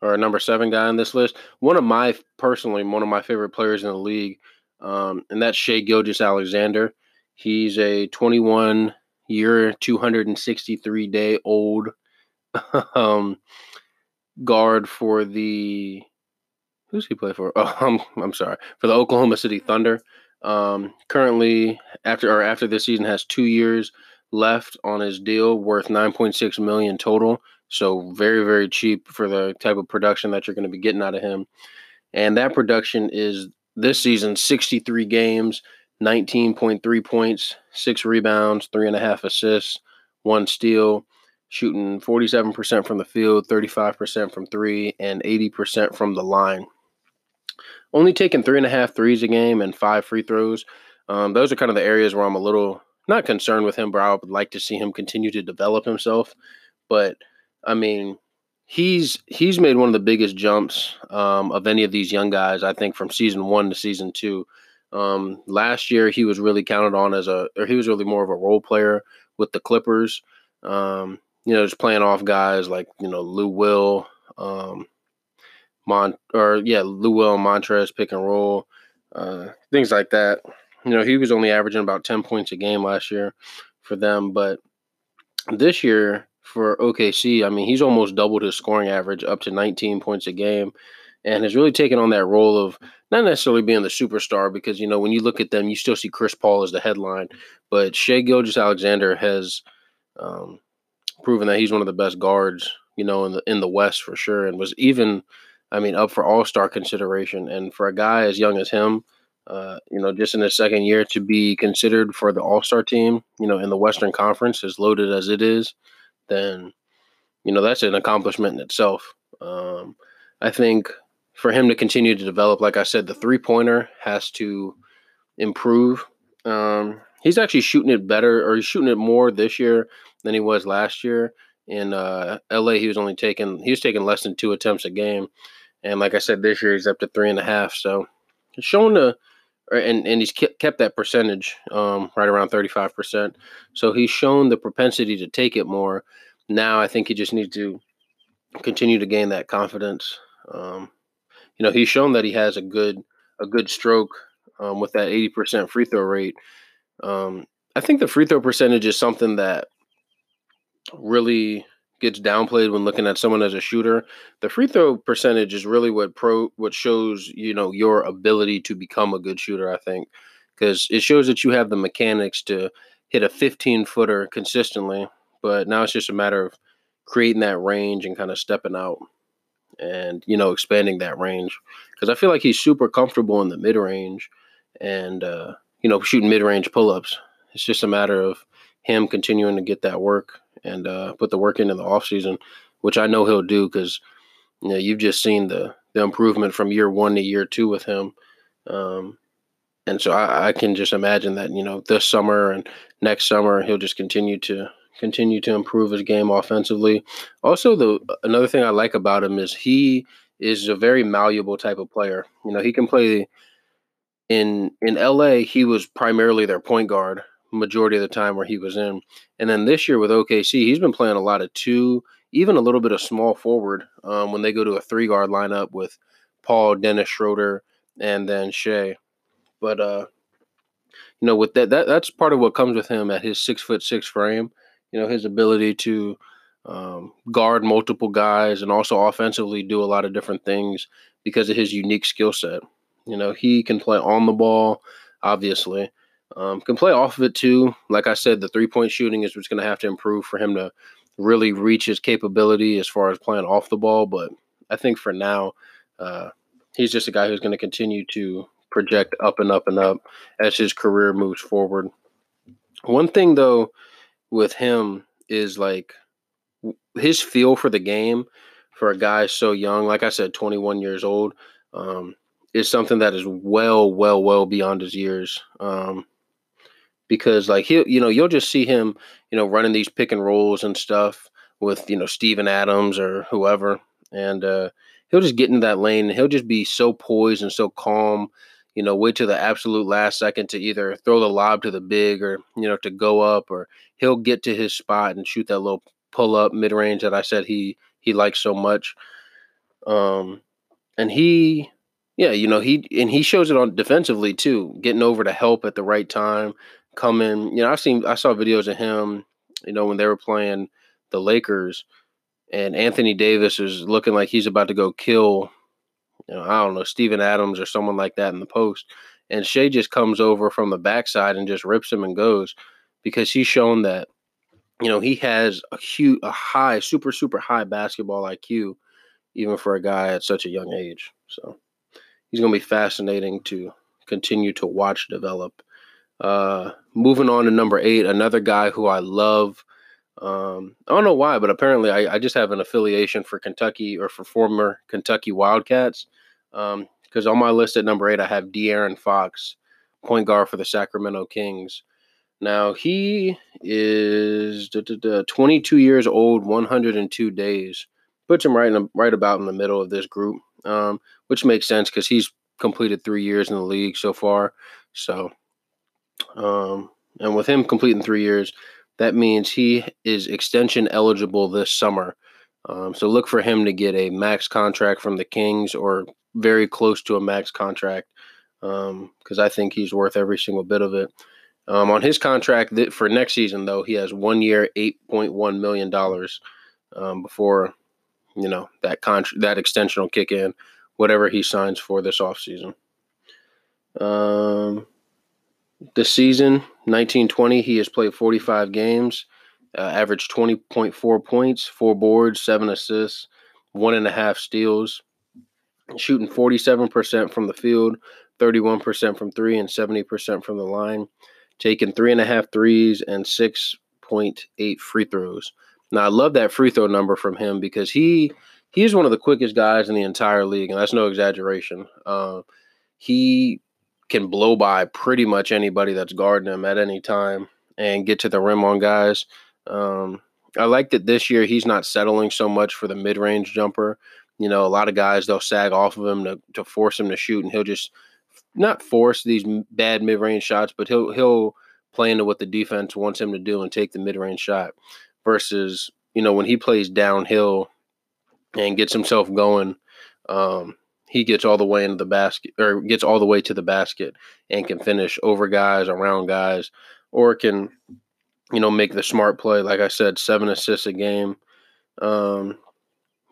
or number seven guy on this list. One of my personally one of my favorite players in the league, um, and that's Shai Gilgeous-Alexander. He's a 21 year, 263 day old <laughs> um, guard for the who's he play for? <laughs> Oh, I'm I'm sorry for the Oklahoma City Thunder. Um, currently, after or after this season, has two years left on his deal, worth 9.6 million total. So very very cheap for the type of production that you're going to be getting out of him. And that production is this season 63 games, 19.3 points, six rebounds, three and a half assists, one steal, shooting 47% from the field, 35% from three, and 80% from the line. Only taking three and a half threes a game and five free throws. Um, those are kind of the areas where I'm a little not concerned with him, but I would like to see him continue to develop himself. But I mean, he's he's made one of the biggest jumps um, of any of these young guys. I think from season one to season two. Um, last year, he was really counted on as a, or he was really more of a role player with the Clippers. Um, you know, just playing off guys like you know Lou Will, um, Mon or yeah and Montrez pick and roll, uh, things like that. You know, he was only averaging about ten points a game last year for them, but this year for OKC, I mean, he's almost doubled his scoring average up to 19 points a game and has really taken on that role of not necessarily being the superstar because, you know, when you look at them, you still see Chris Paul as the headline. But Shai Gilgeous-Alexander has um, proven that he's one of the best guards, you know, in the in the West for sure, and was even, I mean, up for All Star consideration. And for a guy as young as him, uh, you know, just in his second year to be considered for the All Star team, you know, in the Western Conference, as loaded as it is, then, you know, that's an accomplishment in itself. Um, I think for him to continue to develop, like I said, the three pointer has to improve. Um, he's actually shooting it better, or he's shooting it more this year than he was last year. In uh, LA, he was only taking he was taking less than two attempts a game, and like I said, this year he's up to three and a half. So he's shown the and and he's kept that percentage um, right around 35%. So he's shown the propensity to take it more. Now I think he just needs to continue to gain that confidence. Um, you know, he's shown that he has a good a good stroke um, with that 80% free throw rate. Um, I think the free throw percentage is something that really gets downplayed when looking at someone as a shooter. The free throw percentage is really what pro what shows you know your ability to become a good shooter. I think because it shows that you have the mechanics to hit a 15 footer consistently. But now it's just a matter of creating that range and kind of stepping out and you know expanding that range because I feel like he's super comfortable in the mid range and uh, you know shooting mid range pull ups. It's just a matter of him continuing to get that work and uh, put the work in in the off season, which I know he'll do because you know you've just seen the the improvement from year one to year two with him. Um, and so I, I, can just imagine that you know this summer and next summer he'll just continue to continue to improve his game offensively. Also, the another thing I like about him is he is a very malleable type of player. You know, he can play in in LA. He was primarily their point guard, majority of the time where he was in. And then this year with OKC, he's been playing a lot of two, even a little bit of small forward um, when they go to a three guard lineup with Paul, Dennis Schroeder, and then Shai. But uh, you know, with that, that that's part of what comes with him at his six foot six frame. You know, his ability to um, guard multiple guys and also offensively do a lot of different things because of his unique skill set. You know, he can play on the ball, obviously, um, can play off of it too. Like I said, the three point shooting is what's going to have to improve for him to really reach his capability as far as playing off the ball. But I think for now, uh, he's just a guy who's going to continue to project up and up and up as his career moves forward. One thing though with him is like his feel for the game for a guy so young, like I said, 21 years old, um, is something that is well, well, well beyond his years. Um, because like he'll you know you'll just see him you know running these pick and rolls and stuff with you know Steven Adams or whoever, and uh, he'll just get in that lane and he'll just be so poised and so calm. You know, wait to the absolute last second to either throw the lob to the big or you know to go up, or he'll get to his spot and shoot that little pull up mid range that I said he he likes so much. Um, and he yeah, you know, he and he shows it on defensively too, getting over to help at the right time, coming. You know, I've seen I saw videos of him. You know, when they were playing the Lakers, and Anthony Davis is looking like he's about to go kill. You know, I don't know Steven Adams or someone like that in the post, and Shai just comes over from the backside and just rips him and goes because he's shown that you know he has a huge, a high, super, super high basketball IQ, even for a guy at such a young age. So he's going to be fascinating to continue to watch develop. Uh, moving on to number eight, another guy who I love. Um, I don't know why, but apparently I, I, just have an affiliation for Kentucky or for former Kentucky Wildcats. Because um, on my list at number eight, I have De'Aaron Fox, point guard for the Sacramento Kings. Now he is 22 years old, 102 days. Puts him right in right about in the middle of this group, um, which makes sense because he's completed three years in the league so far. So um, and with him completing three years, that means he is extension eligible this summer. Um, so look for him to get a max contract from the Kings or very close to a max contract because um, I think he's worth every single bit of it. Um, on his contract th- for next season, though, he has one year, eight point one million dollars um, before you know that contract that extension will kick in, whatever he signs for this offseason. Um, this season, 1920, he has played 45 games, uh, averaged 20.4 points, four boards, seven assists, one and a half steals, shooting 47% from the field, 31% from three, and 70% from the line, taking three and a half threes and 6.8 free throws. Now, I love that free throw number from him because he he's one of the quickest guys in the entire league, and that's no exaggeration. Uh, he can blow by pretty much anybody that's guarding him at any time and get to the rim on guys. Um, I like that this year he's not settling so much for the mid range jumper. You know, a lot of guys they'll sag off of him to, to force him to shoot, and he'll just not force these bad mid range shots, but he'll he'll play into what the defense wants him to do and take the mid range shot. Versus, you know, when he plays downhill and gets himself going, um, he gets all the way into the basket or gets all the way to the basket and can finish over guys, around guys, or can, you know, make the smart play. Like I said, seven assists a game. Um,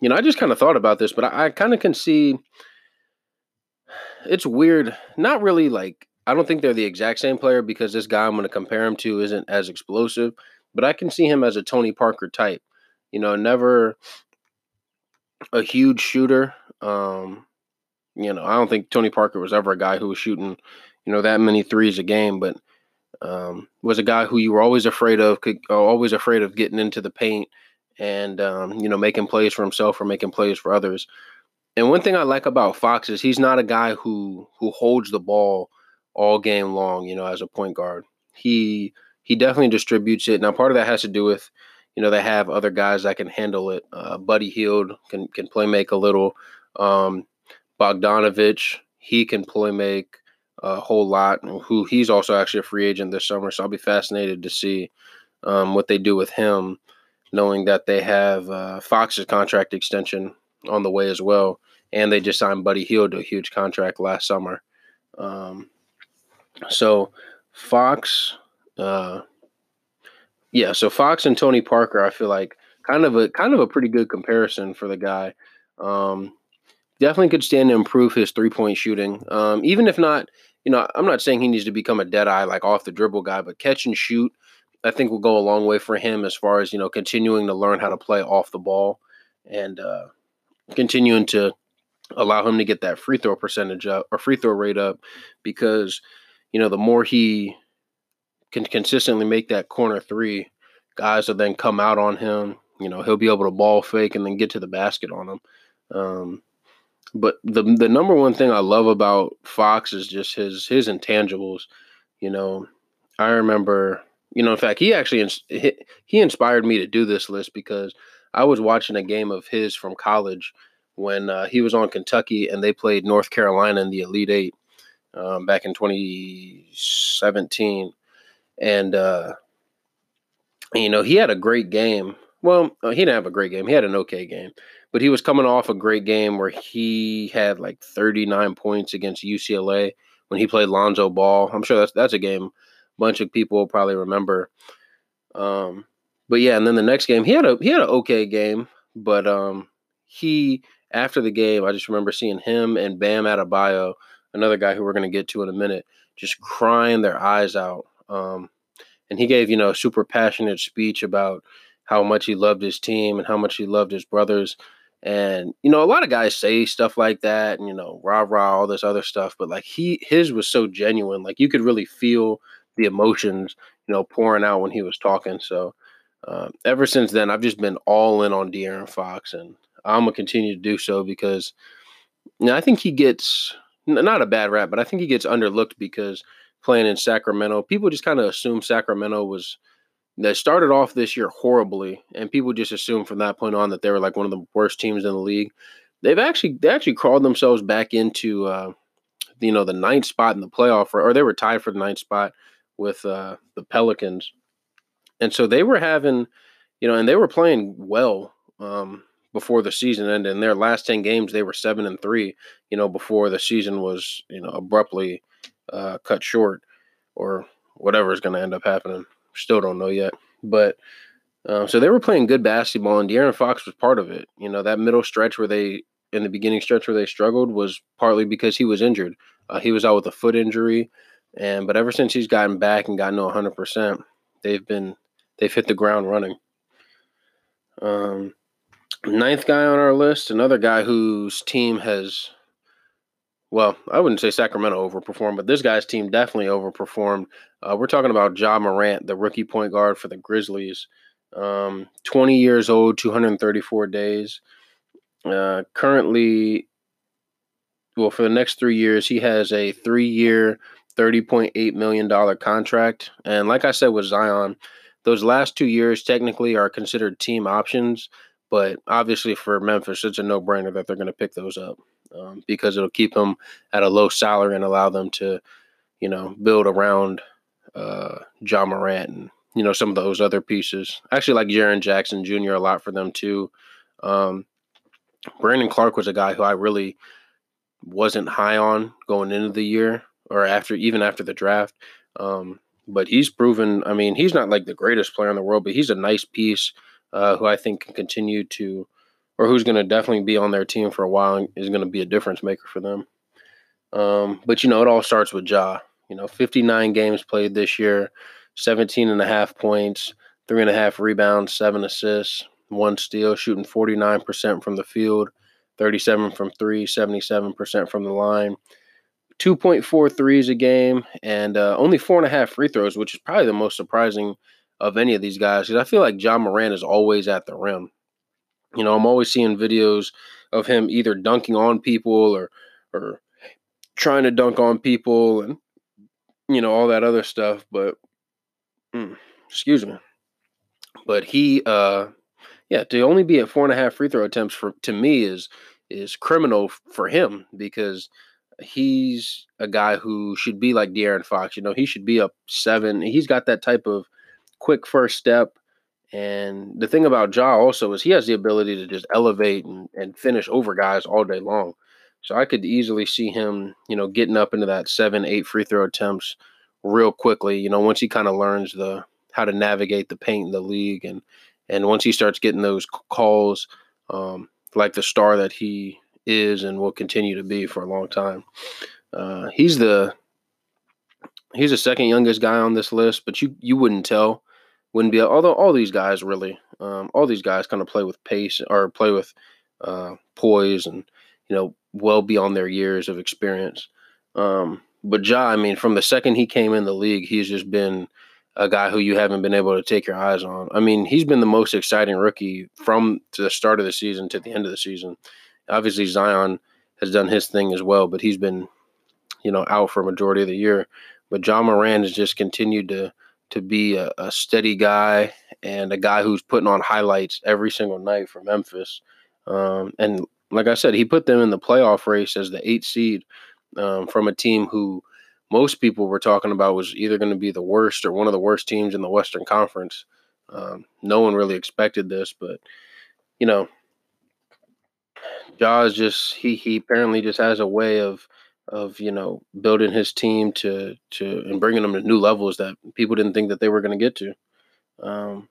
you know, I just kind of thought about this, but I, I kind of can see it's weird. Not really like I don't think they're the exact same player because this guy I'm going to compare him to isn't as explosive, but I can see him as a Tony Parker type. You know, never a huge shooter. Um, you know, I don't think Tony Parker was ever a guy who was shooting, you know, that many threes a game, but um, was a guy who you were always afraid of, could uh, always afraid of getting into the paint and um, you know making plays for himself or making plays for others. And one thing I like about Fox is he's not a guy who who holds the ball all game long. You know, as a point guard, he he definitely distributes it. Now, part of that has to do with you know they have other guys that can handle it. Uh, Buddy Hield can can play make a little. Um, Bogdanovich, he can play make a whole lot. Who he's also actually a free agent this summer, so I'll be fascinated to see um, what they do with him, knowing that they have uh, Fox's contract extension on the way as well, and they just signed Buddy Hield to a huge contract last summer. Um, so Fox, uh, yeah, so Fox and Tony Parker, I feel like kind of a kind of a pretty good comparison for the guy. Um, definitely could stand to improve his three point shooting. Um, even if not, you know, I'm not saying he needs to become a dead eye like off the dribble guy, but catch and shoot, I think will go a long way for him as far as you know continuing to learn how to play off the ball and uh, continuing to allow him to get that free throw percentage up or free throw rate up because you know the more he can consistently make that corner three, guys will then come out on him. You know, he'll be able to ball fake and then get to the basket on him. Um, but the the number one thing I love about Fox is just his his intangibles. You know, I remember, you know, in fact, he actually he inspired me to do this list because I was watching a game of his from college when uh, he was on Kentucky and they played North Carolina in the Elite Eight um, back in 2017, and uh, you know he had a great game. Well, uh, he didn't have a great game. He had an okay game, but he was coming off a great game where he had like 39 points against UCLA when he played Lonzo Ball. I'm sure that's that's a game a bunch of people probably remember. Um, but yeah, and then the next game he had a he had an okay game, but um, he after the game I just remember seeing him and Bam Adebayo, another guy who we're gonna get to in a minute, just crying their eyes out. Um, and he gave you know a super passionate speech about how much he loved his team and how much he loved his brothers and you know, a lot of guys say stuff like that, and you know, rah rah, all this other stuff. But like he, his was so genuine. Like you could really feel the emotions, you know, pouring out when he was talking. So uh, ever since then, I've just been all in on De'Aaron Fox, and I'm gonna continue to do so because you know, I think he gets not a bad rap, but I think he gets underlooked because playing in Sacramento, people just kind of assume Sacramento was they started off this year horribly, and people just assumed from that point on that they were like one of the worst teams in the league. They've actually they actually crawled themselves back into uh, you know the ninth spot in the playoff, or, or they were tied for the ninth spot with uh, the Pelicans, and so they were having you know, and they were playing well um, before the season ended. In their last ten games, they were seven and three. You know, before the season was you know abruptly uh, cut short, or whatever is going to end up happening. Still don't know yet. But uh, so they were playing good basketball, and De'Aaron Fox was part of it. You know, that middle stretch where they, in the beginning stretch where they struggled, was partly because he was injured. Uh, he was out with a foot injury, and but ever since he's gotten back and gotten to 100, percent they've been they've hit the ground running. Um, ninth guy on our list, another guy whose team has well, I wouldn't say Sacramento overperformed, but this guy's team definitely overperformed. Uh, we're talking about Ja Morant, the rookie point guard for the Grizzlies. Um, 20 years old, 234 days. Uh, currently, well, for the next three years, he has a three year, $30.8 million contract. And like I said with Zion, those last two years technically are considered team options, but obviously for Memphis, it's a no brainer that they're going to pick those up um, because it'll keep them at a low salary and allow them to, you know, build around uh, Ja Morant and you know some of those other pieces. I actually like Jaren Jackson Jr. a lot for them too. Um, Brandon Clarke was a guy who I really wasn't high on going into the year or after even after the draft. Um, but he's proven. I mean, he's not like the greatest player in the world, but he's a nice piece uh, who I think can continue to or who's going to definitely be on their team for a while is going to be a difference maker for them. Um, but you know, it all starts with Ja. You know, 59 games played this year, 17 and a half points, three and a half rebounds, seven assists, one steal, shooting 49% from the field, 37 from three, 77% from the line. 2.4 threes a game and uh, only four and a half free throws, which is probably the most surprising of any of these guys because I feel like Ja Morant is always at the rim. You know, I'm always seeing videos of him either dunking on people or or trying to dunk on people and you know all that other stuff. But mm, excuse me, but he, uh, yeah, to only be at four and a half free throw attempts for to me is is criminal for him because he's a guy who should be like De'Aaron Fox. You know, he should be up seven. He's got that type of quick first step and the thing about Ja also is he has the ability to just elevate and, and finish over guys all day long. So I could easily see him, you know, getting up into that seven, eight free throw attempts real quickly. You know, once he kind of learns the how to navigate the paint in the league, and and once he starts getting those calls, um, like the star that he is and will continue to be for a long time. Uh, he's the he's the second youngest guy on this list, but you you wouldn't tell wouldn't be although all these guys really um, all these guys kind of play with pace or play with uh, poise and you know well beyond their years of experience. Um, but ja i mean from the second he came in the league he's just been a guy who you haven't been able to take your eyes on. I mean he's been the most exciting rookie from the start of the season to the end of the season. Obviously zion has done his thing as well but he's been you know out for a majority of the year. But Ja Morant has just continued to to be a, a, steady guy and a guy who's putting on highlights every single night for Memphis. Um, and like I said, he put them in the playoff race as the eight seed um, from a team who most people were talking about was either going to be the worst or one of the worst teams in the Western Conference. Um, no one really expected this, but you know, Ja's just he he apparently just has a way of of you know building his team to to and bringing them to new levels that people didn't think that they were going to get to. Um,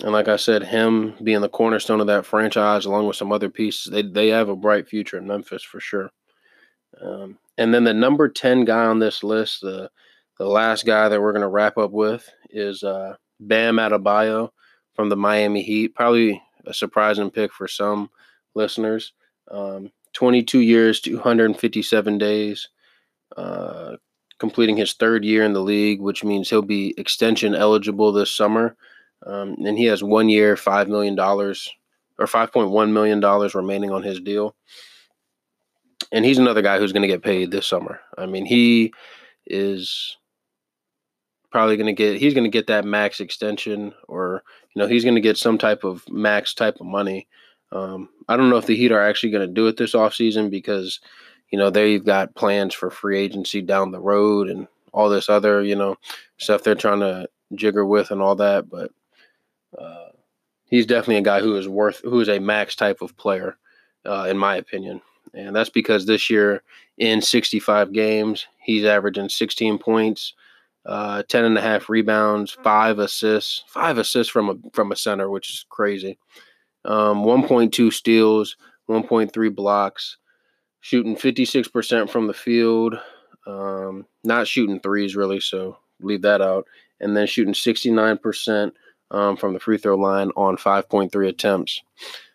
and like I said, him being the cornerstone of that franchise, along with some other pieces, they they have a bright future in Memphis for sure. Um, and then the number ten guy on this list, the the last guy that we're going to wrap up with is uh, Bam Adebayo from the Miami Heat. Probably a surprising pick for some listeners. Um, 22 years, 257 days, uh, completing his third year in the league, which means he'll be extension eligible this summer. Um, and he has one year, $5 million or $5.1 million remaining on his deal. And he's another guy who's going to get paid this summer. I mean, he is probably going to get he's going to get that max extension or you know he's going to get some type of max type of money um, I don't know if the Heat are actually going to do it this offseason because, you know, they've got plans for free agency down the road and all this other, you know, stuff they're trying to jigger with and all that. But uh, he's definitely a guy who is worth, who is a max type of player, uh, in my opinion. And that's because this year in 65 games, he's averaging 16 points, uh, 10 and a half rebounds, five assists, five assists from a from a center, which is crazy. Um, 1.2 steals, 1.3 blocks, shooting 56% from the field, um, not shooting threes really, so leave that out, and then shooting 69% um, from the free throw line on 5.3 attempts.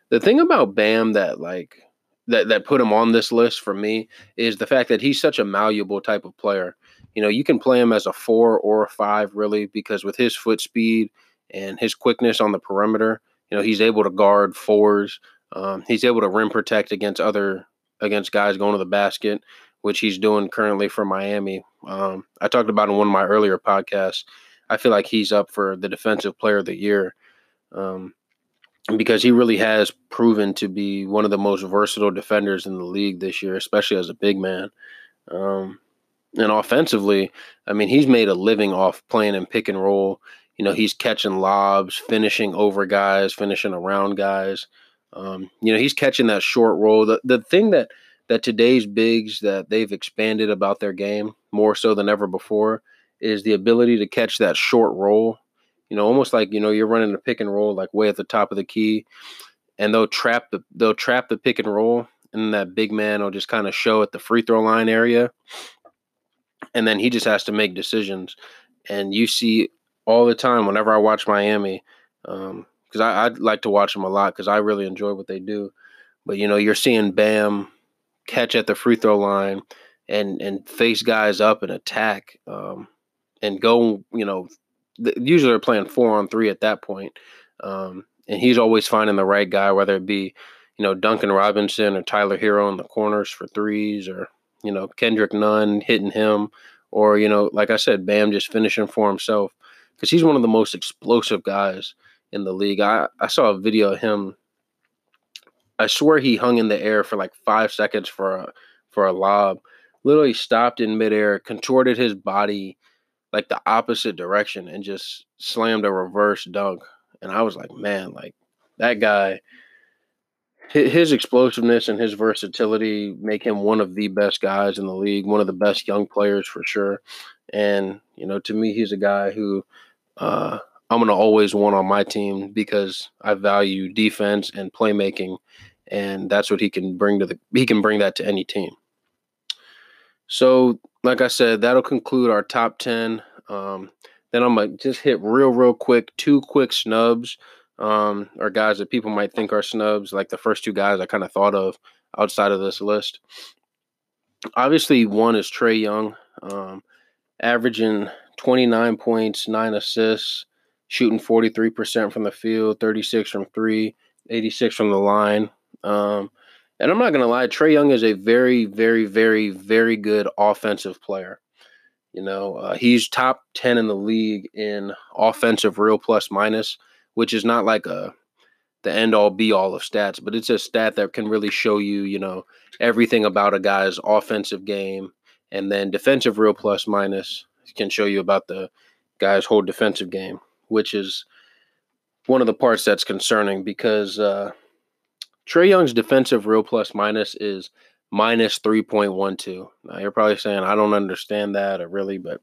The thing about Bam that like that that put him on this list for me is the fact that he's such a malleable type of player. You know, you can play him as a four or a five, really, because with his foot speed and his quickness on the perimeter, you know, he's able to guard fours. Um, he's able to rim protect against other against guys going to the basket, which he's doing currently for Miami. Um, I talked about in one of my earlier podcasts. I feel like he's up for the defensive player of the year. Um, because he really has proven to be one of the most versatile defenders in the league this year, especially as a big man. Um, and offensively, I mean, he's made a living off playing in pick and roll. You know, he's catching lobs, finishing over guys, finishing around guys. Um, you know, he's catching that short roll. The the thing that that today's bigs that they've expanded about their game more so than ever before is the ability to catch that short roll. You know, almost like you know you're running a pick and roll like way at the top of the key, and they'll trap the they'll trap the pick and roll, and that big man will just kind of show at the free throw line area, and then he just has to make decisions. And you see all the time whenever I watch Miami, because um, I, I like to watch them a lot because I really enjoy what they do. But you know, you're seeing Bam catch at the free throw line and and face guys up and attack um, and go. You know, usually they're playing four on three at that point. Um, and he's always finding the right guy, whether it be you know Duncan Robinson or Tyler Herro in the corners for threes, or you know Kendrick Nunn hitting him, or you know, like I said, Bam just finishing for himself because he's one of the most explosive guys in the league. I, I saw a video of him. I swear he hung in the air for like five seconds for a for a lob. Literally stopped in midair, contorted his body like the opposite direction, and just slammed a reverse dunk. And I was like, man, like that guy his explosiveness and his versatility make him one of the best guys in the league, one of the best young players for sure. And you know, to me, he's a guy who uh, I'm gonna always want on my team because I value defense and playmaking, and that's what he can bring to the. He can bring that to any team. So, like I said, that'll conclude our top ten. Um, then I'm gonna just hit real, real quick two quick snubs um, or guys that people might think are snubs, like the first two guys I kind of thought of outside of this list. Obviously, one is Trae Young, um, averaging 29 points, nine assists, shooting 43% from the field, 36 from three, 86 from the line. Um, and I'm not going to lie, Trae Young is a very, very, very, very good offensive player. You know, uh, he's top 10 in the league in offensive real plus minus which is not like a the end all be all of stats, but it's a stat that can really show you, you know, everything about a guy's offensive game. And then defensive real plus minus can show you about the guy's whole defensive game, which is one of the parts that's concerning because uh, Trae Young's defensive real plus minus is minus 3.12. Now you're probably saying, I don't understand that or really, but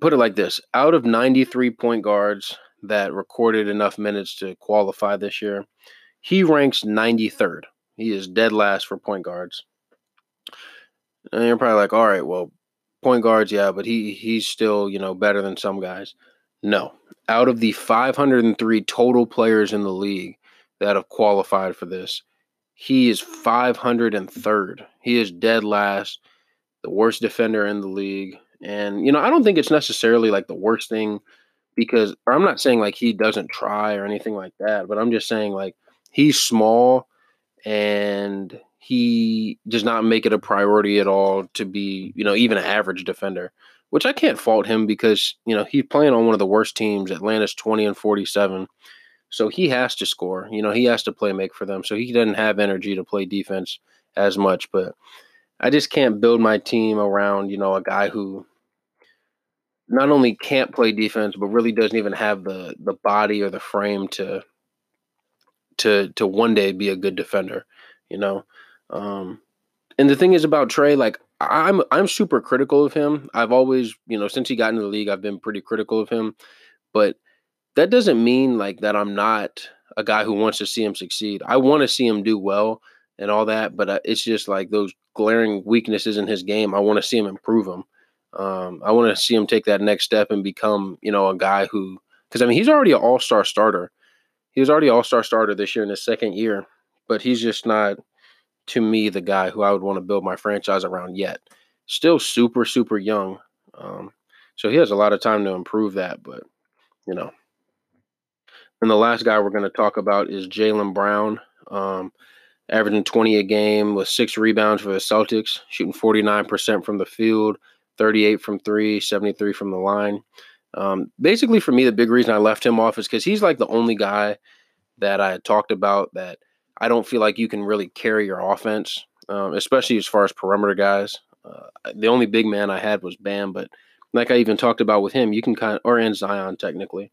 put it like this out of 93 point guards that recorded enough minutes to qualify this year. He ranks 93rd. He is dead last for point guards. And you're probably like, all right, well, point guards, yeah, but he he's still, you know, better than some guys. No. Out of the 503 total players in the league that have qualified for this, he is 503rd. He is dead last, the worst defender in the league. And, you know, I don't think it's necessarily like the worst thing because I'm not saying like he doesn't try or anything like that, but I'm just saying like he's small and he does not make it a priority at all to be, you know, even an average defender, which I can't fault him because, you know, he's playing on one of the worst teams. Atlanta's 20 and 47. So he has to score. You know, he has to play make for them. So he doesn't have energy to play defense as much, but I just can't build my team around, you know, a guy who not only can't play defense, but really doesn't even have the the body or the frame to to to one day be a good defender. You know, um, and the thing is about Trae, like I'm I'm super critical of him. I've always, you know, since he got into the league, I've been pretty critical of him. But that doesn't mean like that I'm not a guy who wants to see him succeed. I want to see him do well and all that, but uh, it's just like those glaring weaknesses in his game. I want to see him improve them. Um, I want to see him take that next step and become, you know, a guy who, because I mean, he's already an all star starter. He was already all star starter this year in his second year, but he's just not, to me, the guy who I would want to build my franchise around yet. Still super, super young. Um, so he has a lot of time to improve that, but, you know. And the last guy we're going to talk about is Jaylen Brown. Um, averaging 20 a game with six rebounds for the Celtics, shooting 49% from the field, 38 from three, 73 from the line. Um, basically, for me, the big reason I left him off is because he's like the only guy that I talked about that I don't feel like you can really carry your offense, um, especially as far as perimeter guys. Uh, the only big man I had was Bam, but like I even talked about with him, you can kind of, or in Zion technically,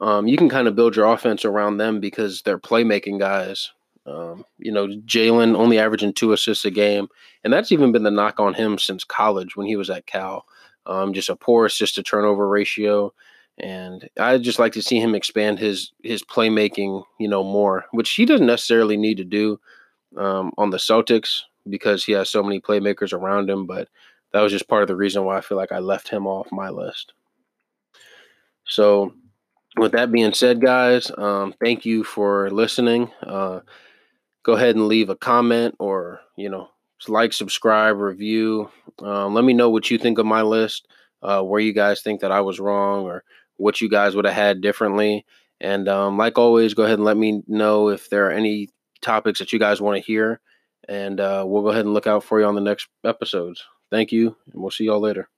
um, you can kind of build your offense around them because they're playmaking guys um, you know, Jaylen only averaging two assists a game, and that's even been the knock on him since college when he was at Cal. Um, just a poor assist to turnover ratio, and I just like to see him expand his his playmaking, you know, more, which he doesn't necessarily need to do um, on the Celtics because he has so many playmakers around him. But that was just part of the reason why I feel like I left him off my list. So, with that being said, guys, um, thank you for listening. Uh, go ahead and leave a comment or you know like subscribe review um, let me know what you think of my list uh, where you guys think that i was wrong or what you guys would have had differently. And um, like always go ahead and let me know if there are any topics that you guys want to hear. And uh, we'll go ahead and look out for you on the next episodes. Thank you and we'll see y'all later